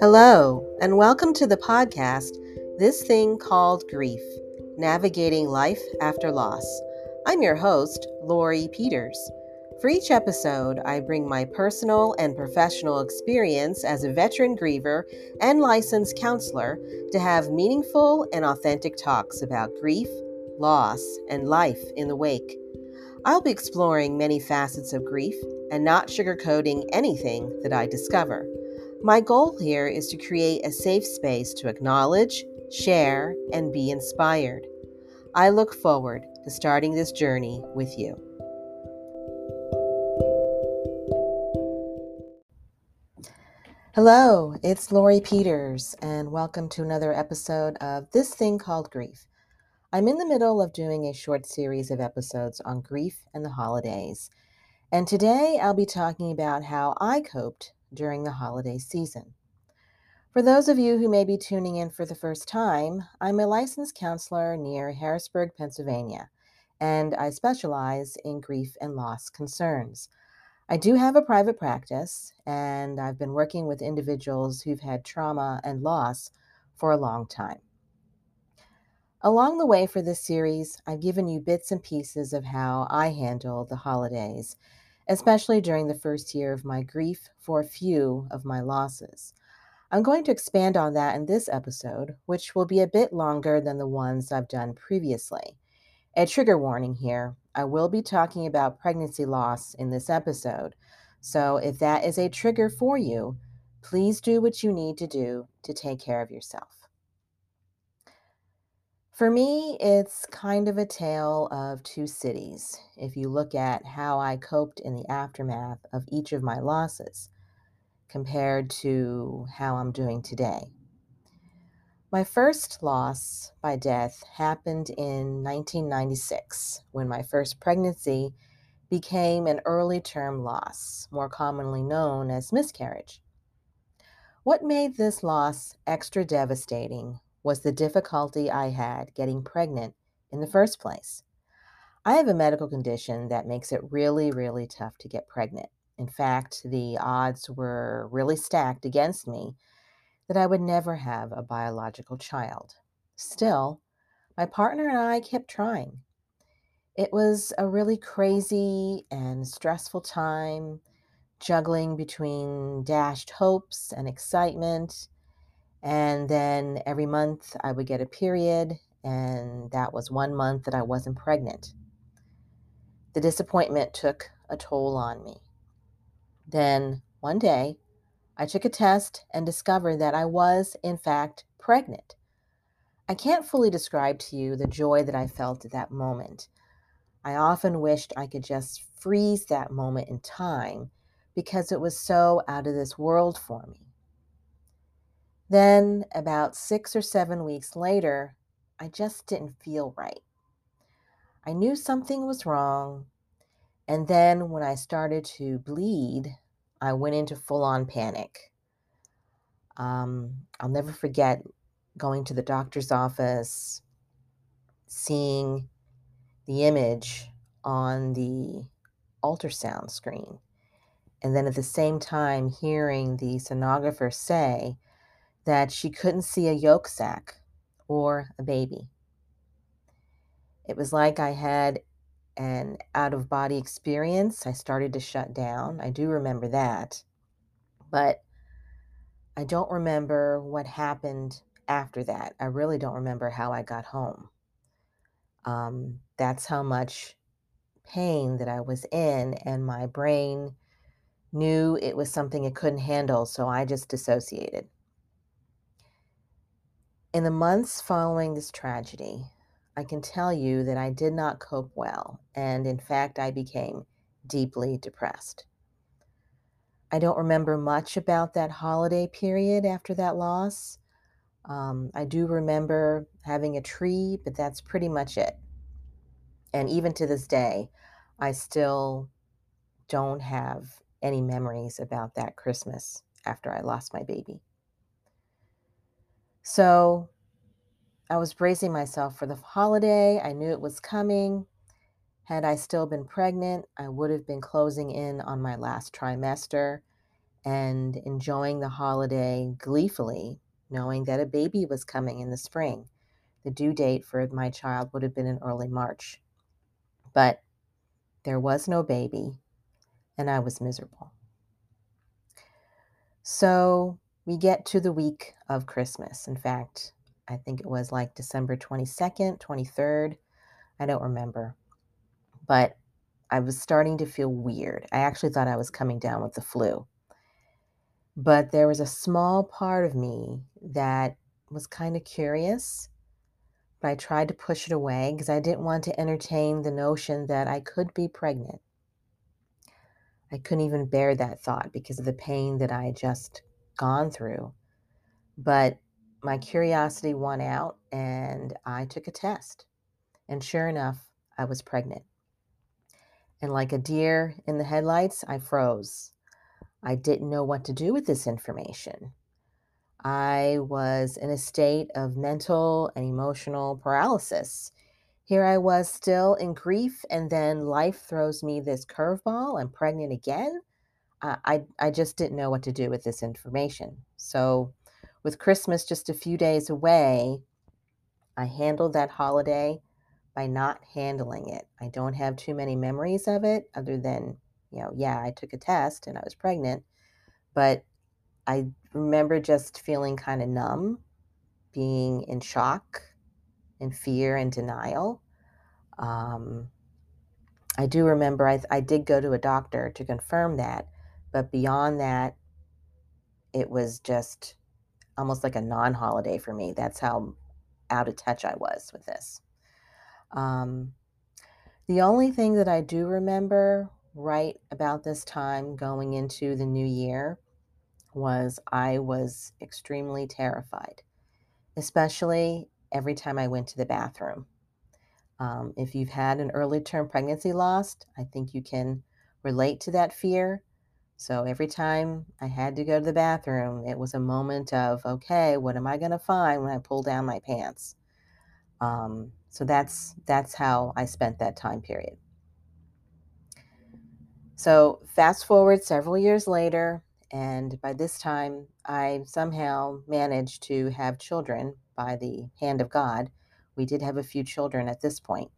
Hello, and welcome to the podcast, This Thing Called Grief Navigating Life After Loss. I'm your host, Lori Peters. For each episode, I bring my personal and professional experience as a veteran griever and licensed counselor to have meaningful and authentic talks about grief, loss, and life in the wake. I'll be exploring many facets of grief and not sugarcoating anything that I discover. My goal here is to create a safe space to acknowledge, share, and be inspired. I look forward to starting this journey with you. Hello, it's Lori Peters, and welcome to another episode of This Thing Called Grief. I'm in the middle of doing a short series of episodes on grief and the holidays, and today I'll be talking about how I coped during the holiday season. For those of you who may be tuning in for the first time, I'm a licensed counselor near Harrisburg, Pennsylvania, and I specialize in grief and loss concerns. I do have a private practice, and I've been working with individuals who've had trauma and loss for a long time. Along the way for this series, I've given you bits and pieces of how I handle the holidays, especially during the first year of my grief for a few of my losses. I'm going to expand on that in this episode, which will be a bit longer than the ones I've done previously. A trigger warning here I will be talking about pregnancy loss in this episode, so if that is a trigger for you, please do what you need to do to take care of yourself. For me, it's kind of a tale of two cities if you look at how I coped in the aftermath of each of my losses compared to how I'm doing today. My first loss by death happened in 1996 when my first pregnancy became an early term loss, more commonly known as miscarriage. What made this loss extra devastating was the difficulty I had getting pregnant in the first place. I have a medical condition that makes it really, really tough to get pregnant. In fact, the odds were really stacked against me that I would never have a biological child. Still, my partner and I kept trying. It was a really crazy and stressful time, juggling between dashed hopes and excitement and then every month I would get a period, and that was one month that I wasn't pregnant. The disappointment took a toll on me. Then one day, I took a test and discovered that I was, in fact, pregnant. I can't fully describe to you the joy that I felt at that moment. I often wished I could just freeze that moment in time because it was so out of this world for me. Then, about six or seven weeks later, I just didn't feel right. I knew something was wrong. And then when I started to bleed, I went into full on panic. Um, I'll never forget going to the doctor's office, seeing the image on the ultrasound screen, and then at the same time hearing the sonographer say that she couldn't see a yolk sac or a baby. It was like I had an out of body experience. I started to shut down. I do remember that. But I don't remember what happened after that. I really don't remember how I got home. Um, that's how much pain that I was in, and my brain knew it was something it couldn't handle, so I just dissociated. In the months following this tragedy, I can tell you that I did not cope well, and in fact, I became deeply depressed. I don't remember much about that holiday period after that loss. Um, I do remember having a tree, but that's pretty much it. And even to this day, I still don't have any memories about that Christmas after I lost my baby. So I was bracing myself for the holiday. I knew it was coming. Had I still been pregnant, I would have been closing in on my last trimester. and enjoying the holiday gleefully, knowing that a baby was coming in the spring. The due date for my child would have been in early March. But there was no baby, and I was miserable. So we get to the week of Christmas. In fact, I think it was like December 22nd, 23rd. I don't remember. But I was starting to feel weird. I actually thought I was coming down with the flu. But there was a small part of me that was kind of curious, but I tried to push it away because I didn't want to entertain the notion that I could be pregnant. I couldn't even bear that thought because of the pain that I just gone through. But my curiosity won out and I took a test. And sure enough, I was pregnant. And like a deer in the headlights, I froze. I didn't know what to do with this information. I was in a state of mental and emotional paralysis. Here I was still in grief, and then life throws me this curveball. I'm pregnant again. I, I just didn't know what to do with this information. So, with Christmas just a few days away, I handled that holiday by not handling it. I don't have too many memories of it other than, you know, yeah, I took a test and I was pregnant, but I remember just feeling kind of numb, being in shock and fear and denial. Um, I do remember I, I did go to a doctor to confirm that, but beyond that, it was just almost like a non holiday for me. That's how out of touch I was with this. Um, the only thing that I do remember right about this time going into the new year was I was extremely terrified, especially every time I went to the bathroom. Um, if you've had an early term pregnancy loss, I think you can relate to that fear. So every time I had to go to the bathroom, it was a moment of, okay, what am I going to find when I pull down my pants? Um, so that's that's how I spent that time period. So fast forward several years later, and by this time I somehow managed to have children by the hand of God. We did have a few children at this point,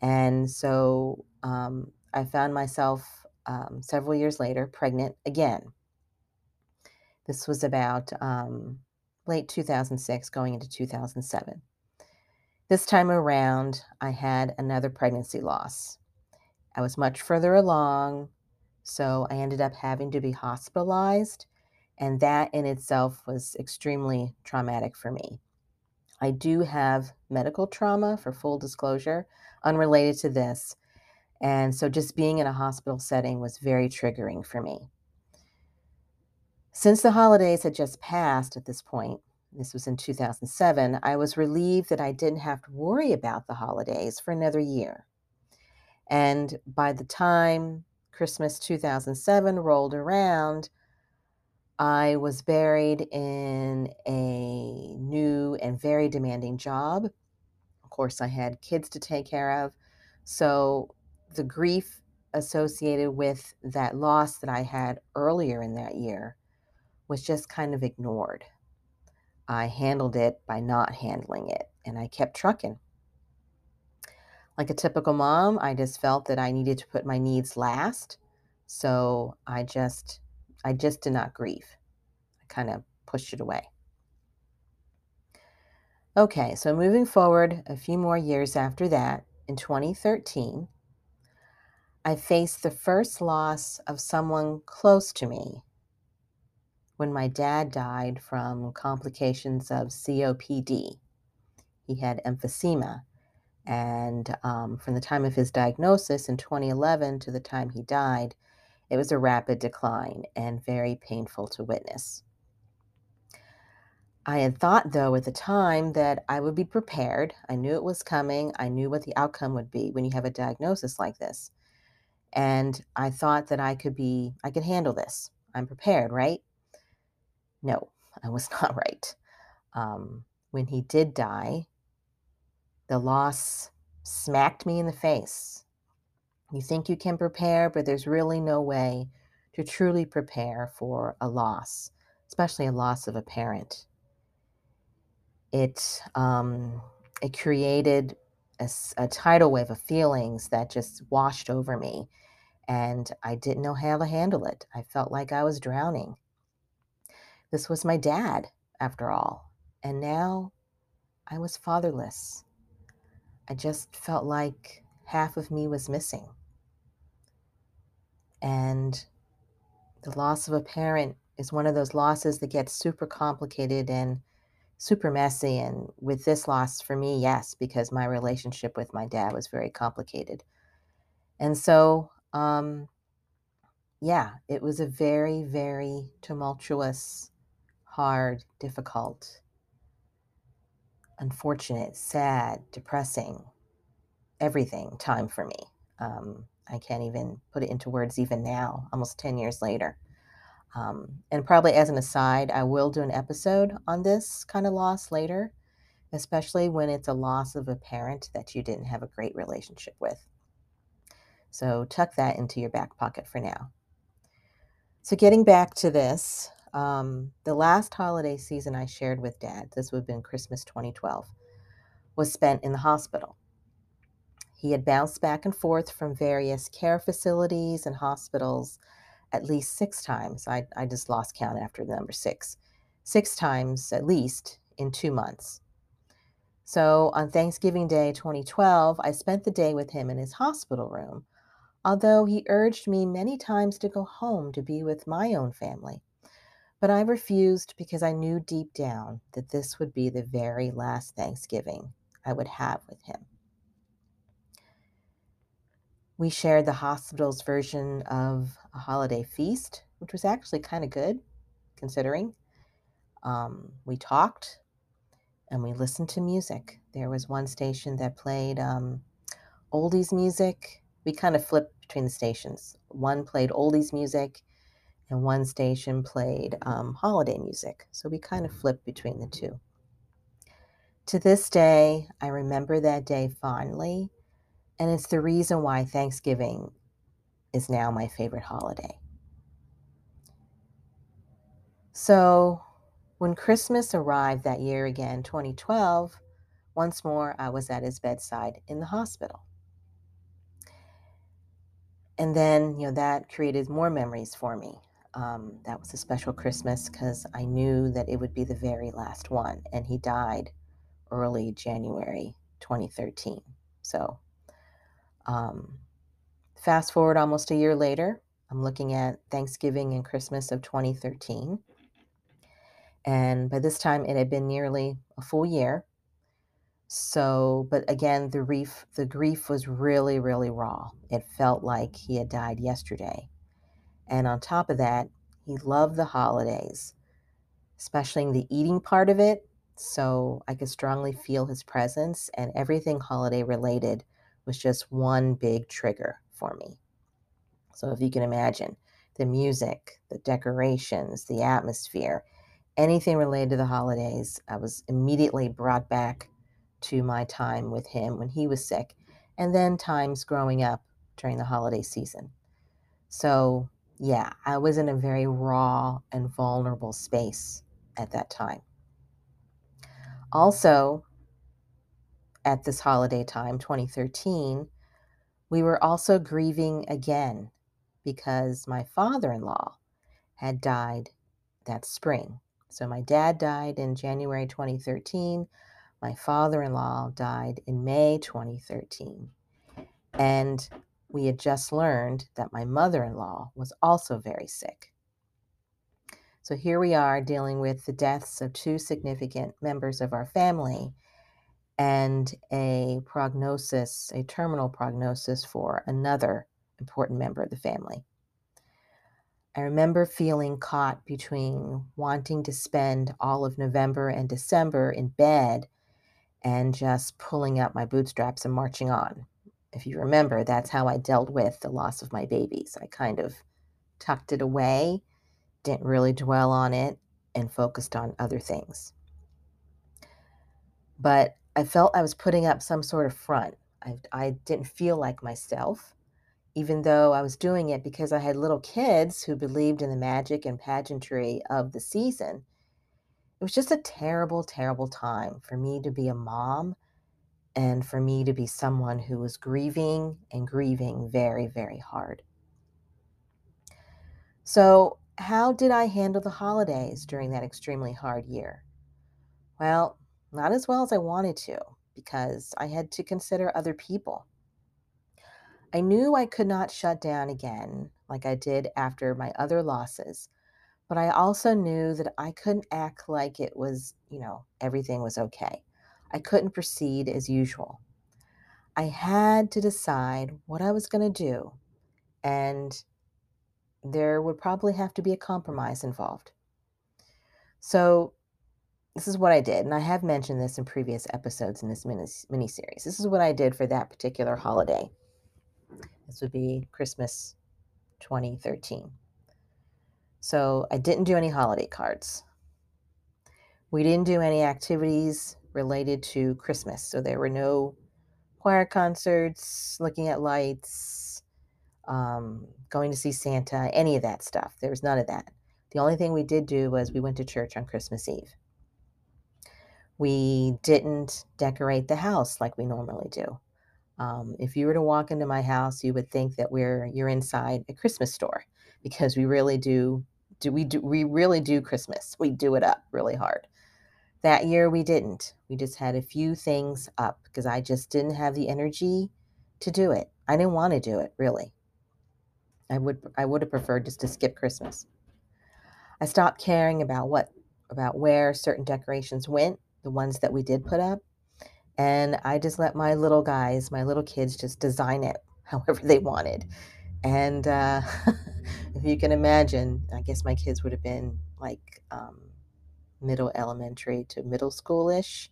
and so um, I found myself um, several years later pregnant again. This was about um, late 2006, going into 2007. This time around, I had another pregnancy loss. I was much further along, so I ended up having to be hospitalized, and that in itself was extremely traumatic for me. I do have medical trauma, for full disclosure, unrelated to this. And so just being in a hospital setting was very triggering for me. Since the holidays had just passed at this point, this was in 2007, I was relieved that I didn't have to worry about the holidays for another year. And by the time Christmas 2007 rolled around, I was buried in a new and very demanding job. Of course, I had kids to take care of. So the grief associated with that loss that I had earlier in that year was just kind of ignored. I handled it by not handling it, and I kept trucking. Like a typical mom, I just felt that I needed to put my needs last. So I just I just did not grieve. I kind of pushed it away. Okay, so moving forward a few more years after that, in 2013, I faced the first loss of someone close to me when my dad died from complications of COPD. He had emphysema. And um, from the time of his diagnosis in 2011 to the time he died, it was a rapid decline and very painful to witness. I had thought, though, at the time that I would be prepared. I knew it was coming. I knew what the outcome would be when you have a diagnosis like this. And I thought that I could be, I could handle this. I'm prepared, right? No, I was not right. Um, when he did die, the loss smacked me in the face. You think you can prepare, but there's really no way to truly prepare for a loss, especially a loss of a parent. It um, it created a, a tidal wave of feelings that just washed over me, and I didn't know how to handle it. I felt like I was drowning. This was my dad, after all, and now I was fatherless. I just felt like half of me was missing. And the loss of a parent is one of those losses that gets super complicated and super messy. And with this loss, for me, yes, because my relationship with my dad was very complicated. And so, um, yeah, it was a very, very tumultuous, hard, difficult, unfortunate, sad, depressing, everything time for me. Um, I can't even put it into words even now, almost 10 years later. Um, and probably as an aside, I will do an episode on this kind of loss later, especially when it's a loss of a parent that you didn't have a great relationship with. So tuck that into your back pocket for now. So, getting back to this, um, the last holiday season I shared with dad, this would have been Christmas 2012, was spent in the hospital. He had bounced back and forth from various care facilities and hospitals at least six times. I, I just lost count after the number six. Six times at least in two months. So on Thanksgiving Day 2012, I spent the day with him in his hospital room, although he urged me many times to go home to be with my own family. But I refused because I knew deep down that this would be the very last Thanksgiving I would have with him we shared the hospital's version of a holiday feast, which was actually kind of good considering. Um, we talked and we listened to music. There was one station that played um, oldies music. We kind of flipped between the stations. One played oldies music, and one station played um, holiday music. So we kind of flipped between the two. To this day, I remember that day fondly and it's the reason why Thanksgiving is now my favorite holiday. So, when Christmas arrived that year again, 2012, once more I was at his bedside in the hospital. And then, you know, that created more memories for me. Um, that was a special Christmas because I knew that it would be the very last one. And he died early January 2013. So um, fast forward almost a year later, I'm looking at Thanksgiving and Christmas of 2013. And by this time, it had been nearly a full year. So, but again, the grief, the grief was really, really raw. It felt like he had died yesterday. And on top of that, he loved the holidays, especially the eating part of it. So I could strongly feel his presence and everything holiday related was just one big trigger for me. So if you can imagine the music, the decorations, the atmosphere, anything related to the holidays, I was immediately brought back to my time with him when he was sick, and then times growing up during the holiday season. So, yeah, I was in a very raw and vulnerable space at that time. Also, at this holiday time, 2013, we were also grieving again because my father in law had died that spring. So my dad died in January 2013. My father in law died in May 2013. And we had just learned that my mother in law was also very sick. So here we are dealing with the deaths of two significant members of our family and a prognosis, a terminal prognosis for another important member of the family. I remember feeling caught between wanting to spend all of November and December in bed and just pulling up my bootstraps and marching on. If you remember, that's how I dealt with the loss of my babies. I kind of tucked it away, didn't really dwell on it, and focused on other things. But I felt I was putting up some sort of front. I, I didn't feel like myself, even though I was doing it because I had little kids who believed in the magic and pageantry of the season. It was just a terrible, terrible time for me to be a mom and for me to be someone who was grieving and grieving very, very hard. So, how did I handle the holidays during that extremely hard year? Well, not as well as I wanted to because I had to consider other people. I knew I could not shut down again like I did after my other losses, but I also knew that I couldn't act like it was, you know, everything was okay. I couldn't proceed as usual. I had to decide what I was going to do, and there would probably have to be a compromise involved. So, this is what I did, and I have mentioned this in previous episodes in this mini series. This is what I did for that particular holiday. This would be Christmas 2013. So I didn't do any holiday cards. We didn't do any activities related to Christmas. So there were no choir concerts, looking at lights, um, going to see Santa, any of that stuff. There was none of that. The only thing we did do was we went to church on Christmas Eve. We didn't decorate the house like we normally do. Um, if you were to walk into my house, you would think that we're you're inside a Christmas store because we really do do we do we really do Christmas. We do it up really hard. That year we didn't. We just had a few things up because I just didn't have the energy to do it. I didn't want to do it really. I would I would have preferred just to skip Christmas. I stopped caring about what about where certain decorations went, the ones that we did put up, and I just let my little guys, my little kids, just design it however they wanted. And uh, if you can imagine, I guess my kids would have been like um, middle elementary to middle schoolish.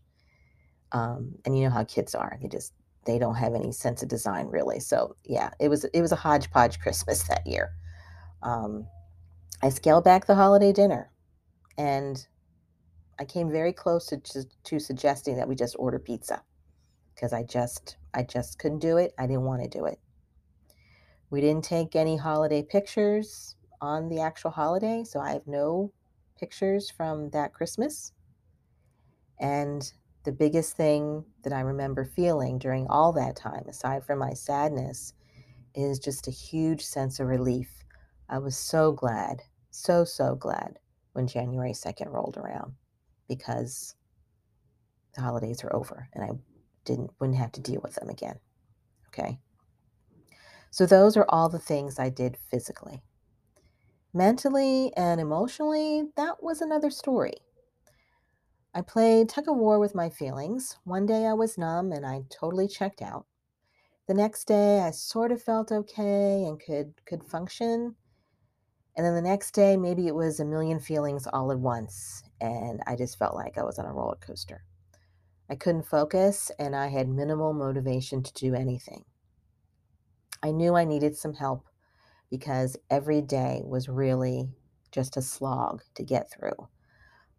Um, and you know how kids are; they just they don't have any sense of design really. So yeah, it was it was a hodgepodge Christmas that year. Um, I scaled back the holiday dinner, and I came very close to, to, to suggesting that we just order pizza because I just I just couldn't do it. I didn't want to do it. We didn't take any holiday pictures on the actual holiday, so I have no pictures from that Christmas. And the biggest thing that I remember feeling during all that time, aside from my sadness, is just a huge sense of relief. I was so glad, so, so glad when January 2nd rolled around because the holidays are over and I didn't wouldn't have to deal with them again. Okay? So those are all the things I did physically. Mentally and emotionally, that was another story. I played tug of war with my feelings. One day I was numb and I totally checked out. The next day I sort of felt okay and could could function. And then the next day maybe it was a million feelings all at once and I just felt like I was on a roller coaster. I couldn't focus and I had minimal motivation to do anything. I knew I needed some help because every day was really just a slog to get through.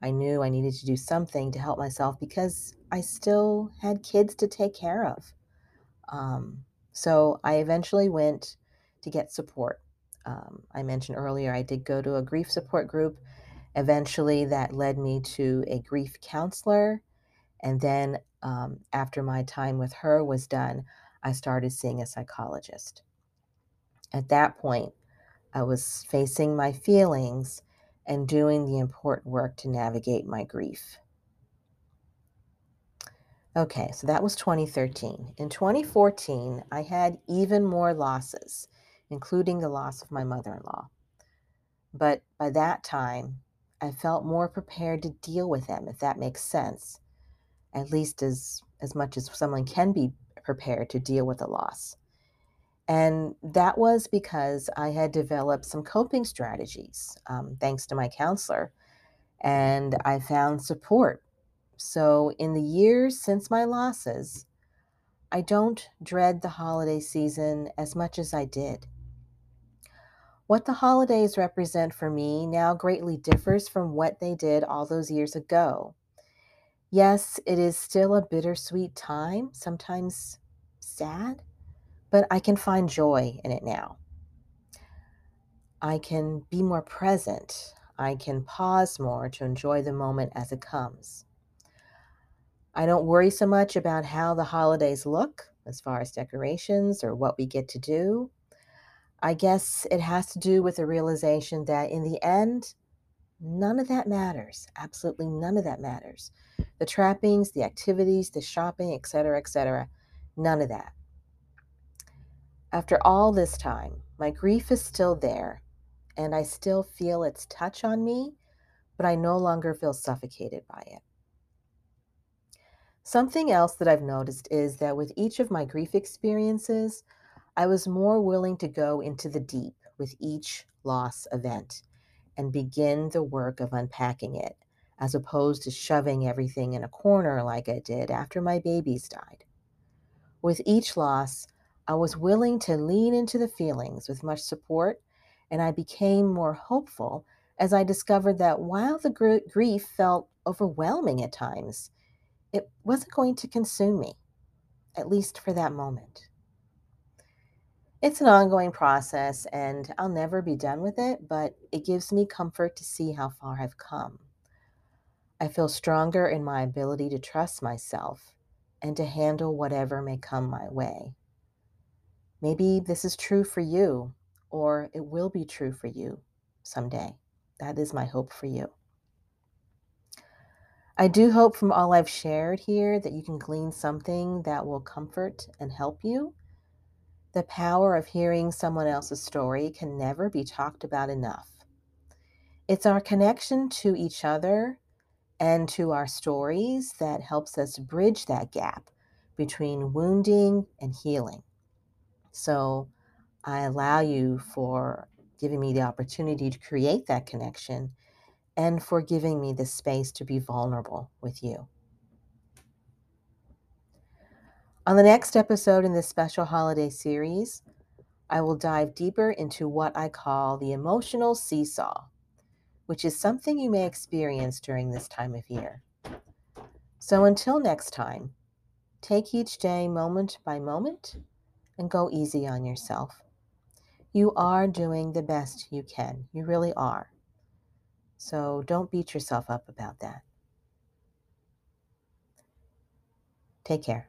I knew I needed to do something to help myself because I still had kids to take care of. Um, so I eventually went to get support. Um, I mentioned earlier I did go to a grief support group Eventually, that led me to a grief counselor. And then, um, after my time with her was done, I started seeing a psychologist. At that point, I was facing my feelings and doing the important work to navigate my grief. Okay, so that was 2013. In 2014, I had even more losses, including the loss of my mother in law. But by that time, I felt more prepared to deal with them, if that makes sense, at least as, as much as someone can be prepared to deal with a loss. And that was because I had developed some coping strategies, um, thanks to my counselor, and I found support. So, in the years since my losses, I don't dread the holiday season as much as I did. What the holidays represent for me now greatly differs from what they did all those years ago. Yes, it is still a bittersweet time, sometimes sad, but I can find joy in it now. I can be more present. I can pause more to enjoy the moment as it comes. I don't worry so much about how the holidays look as far as decorations or what we get to do. I guess it has to do with the realization that in the end, none of that matters. Absolutely none of that matters. The trappings, the activities, the shopping, etc., etc., none of that. After all this time, my grief is still there, and I still feel its touch on me, but I no longer feel suffocated by it. Something else that I've noticed is that with each of my grief experiences, I was more willing to go into the deep with each loss event and begin the work of unpacking it, as opposed to shoving everything in a corner like I did after my babies died. With each loss, I was willing to lean into the feelings with much support, and I became more hopeful as I discovered that while the gr- grief felt overwhelming at times, it wasn't going to consume me, at least for that moment. It's an ongoing process, and I'll never be done with it, but it gives me comfort to see how far I've come. I feel stronger in my ability to trust myself and to handle whatever may come my way. Maybe this is true for you, or it will be true for you someday. That is my hope for you. I do hope from all I've shared here that you can glean something that will comfort and help you. The power of hearing someone else's story can never be talked about enough. It's our connection to each other and to our stories that helps us bridge that gap between wounding and healing. So I allow you for giving me the opportunity to create that connection and for giving me the space to be vulnerable with you. On the next episode in this special holiday series, I will dive deeper into what I call the emotional seesaw, which is something you may experience during this time of year. So until next time, take each day moment by moment and go easy on yourself. You are doing the best you can. You really are. So don't beat yourself up about that. Take care.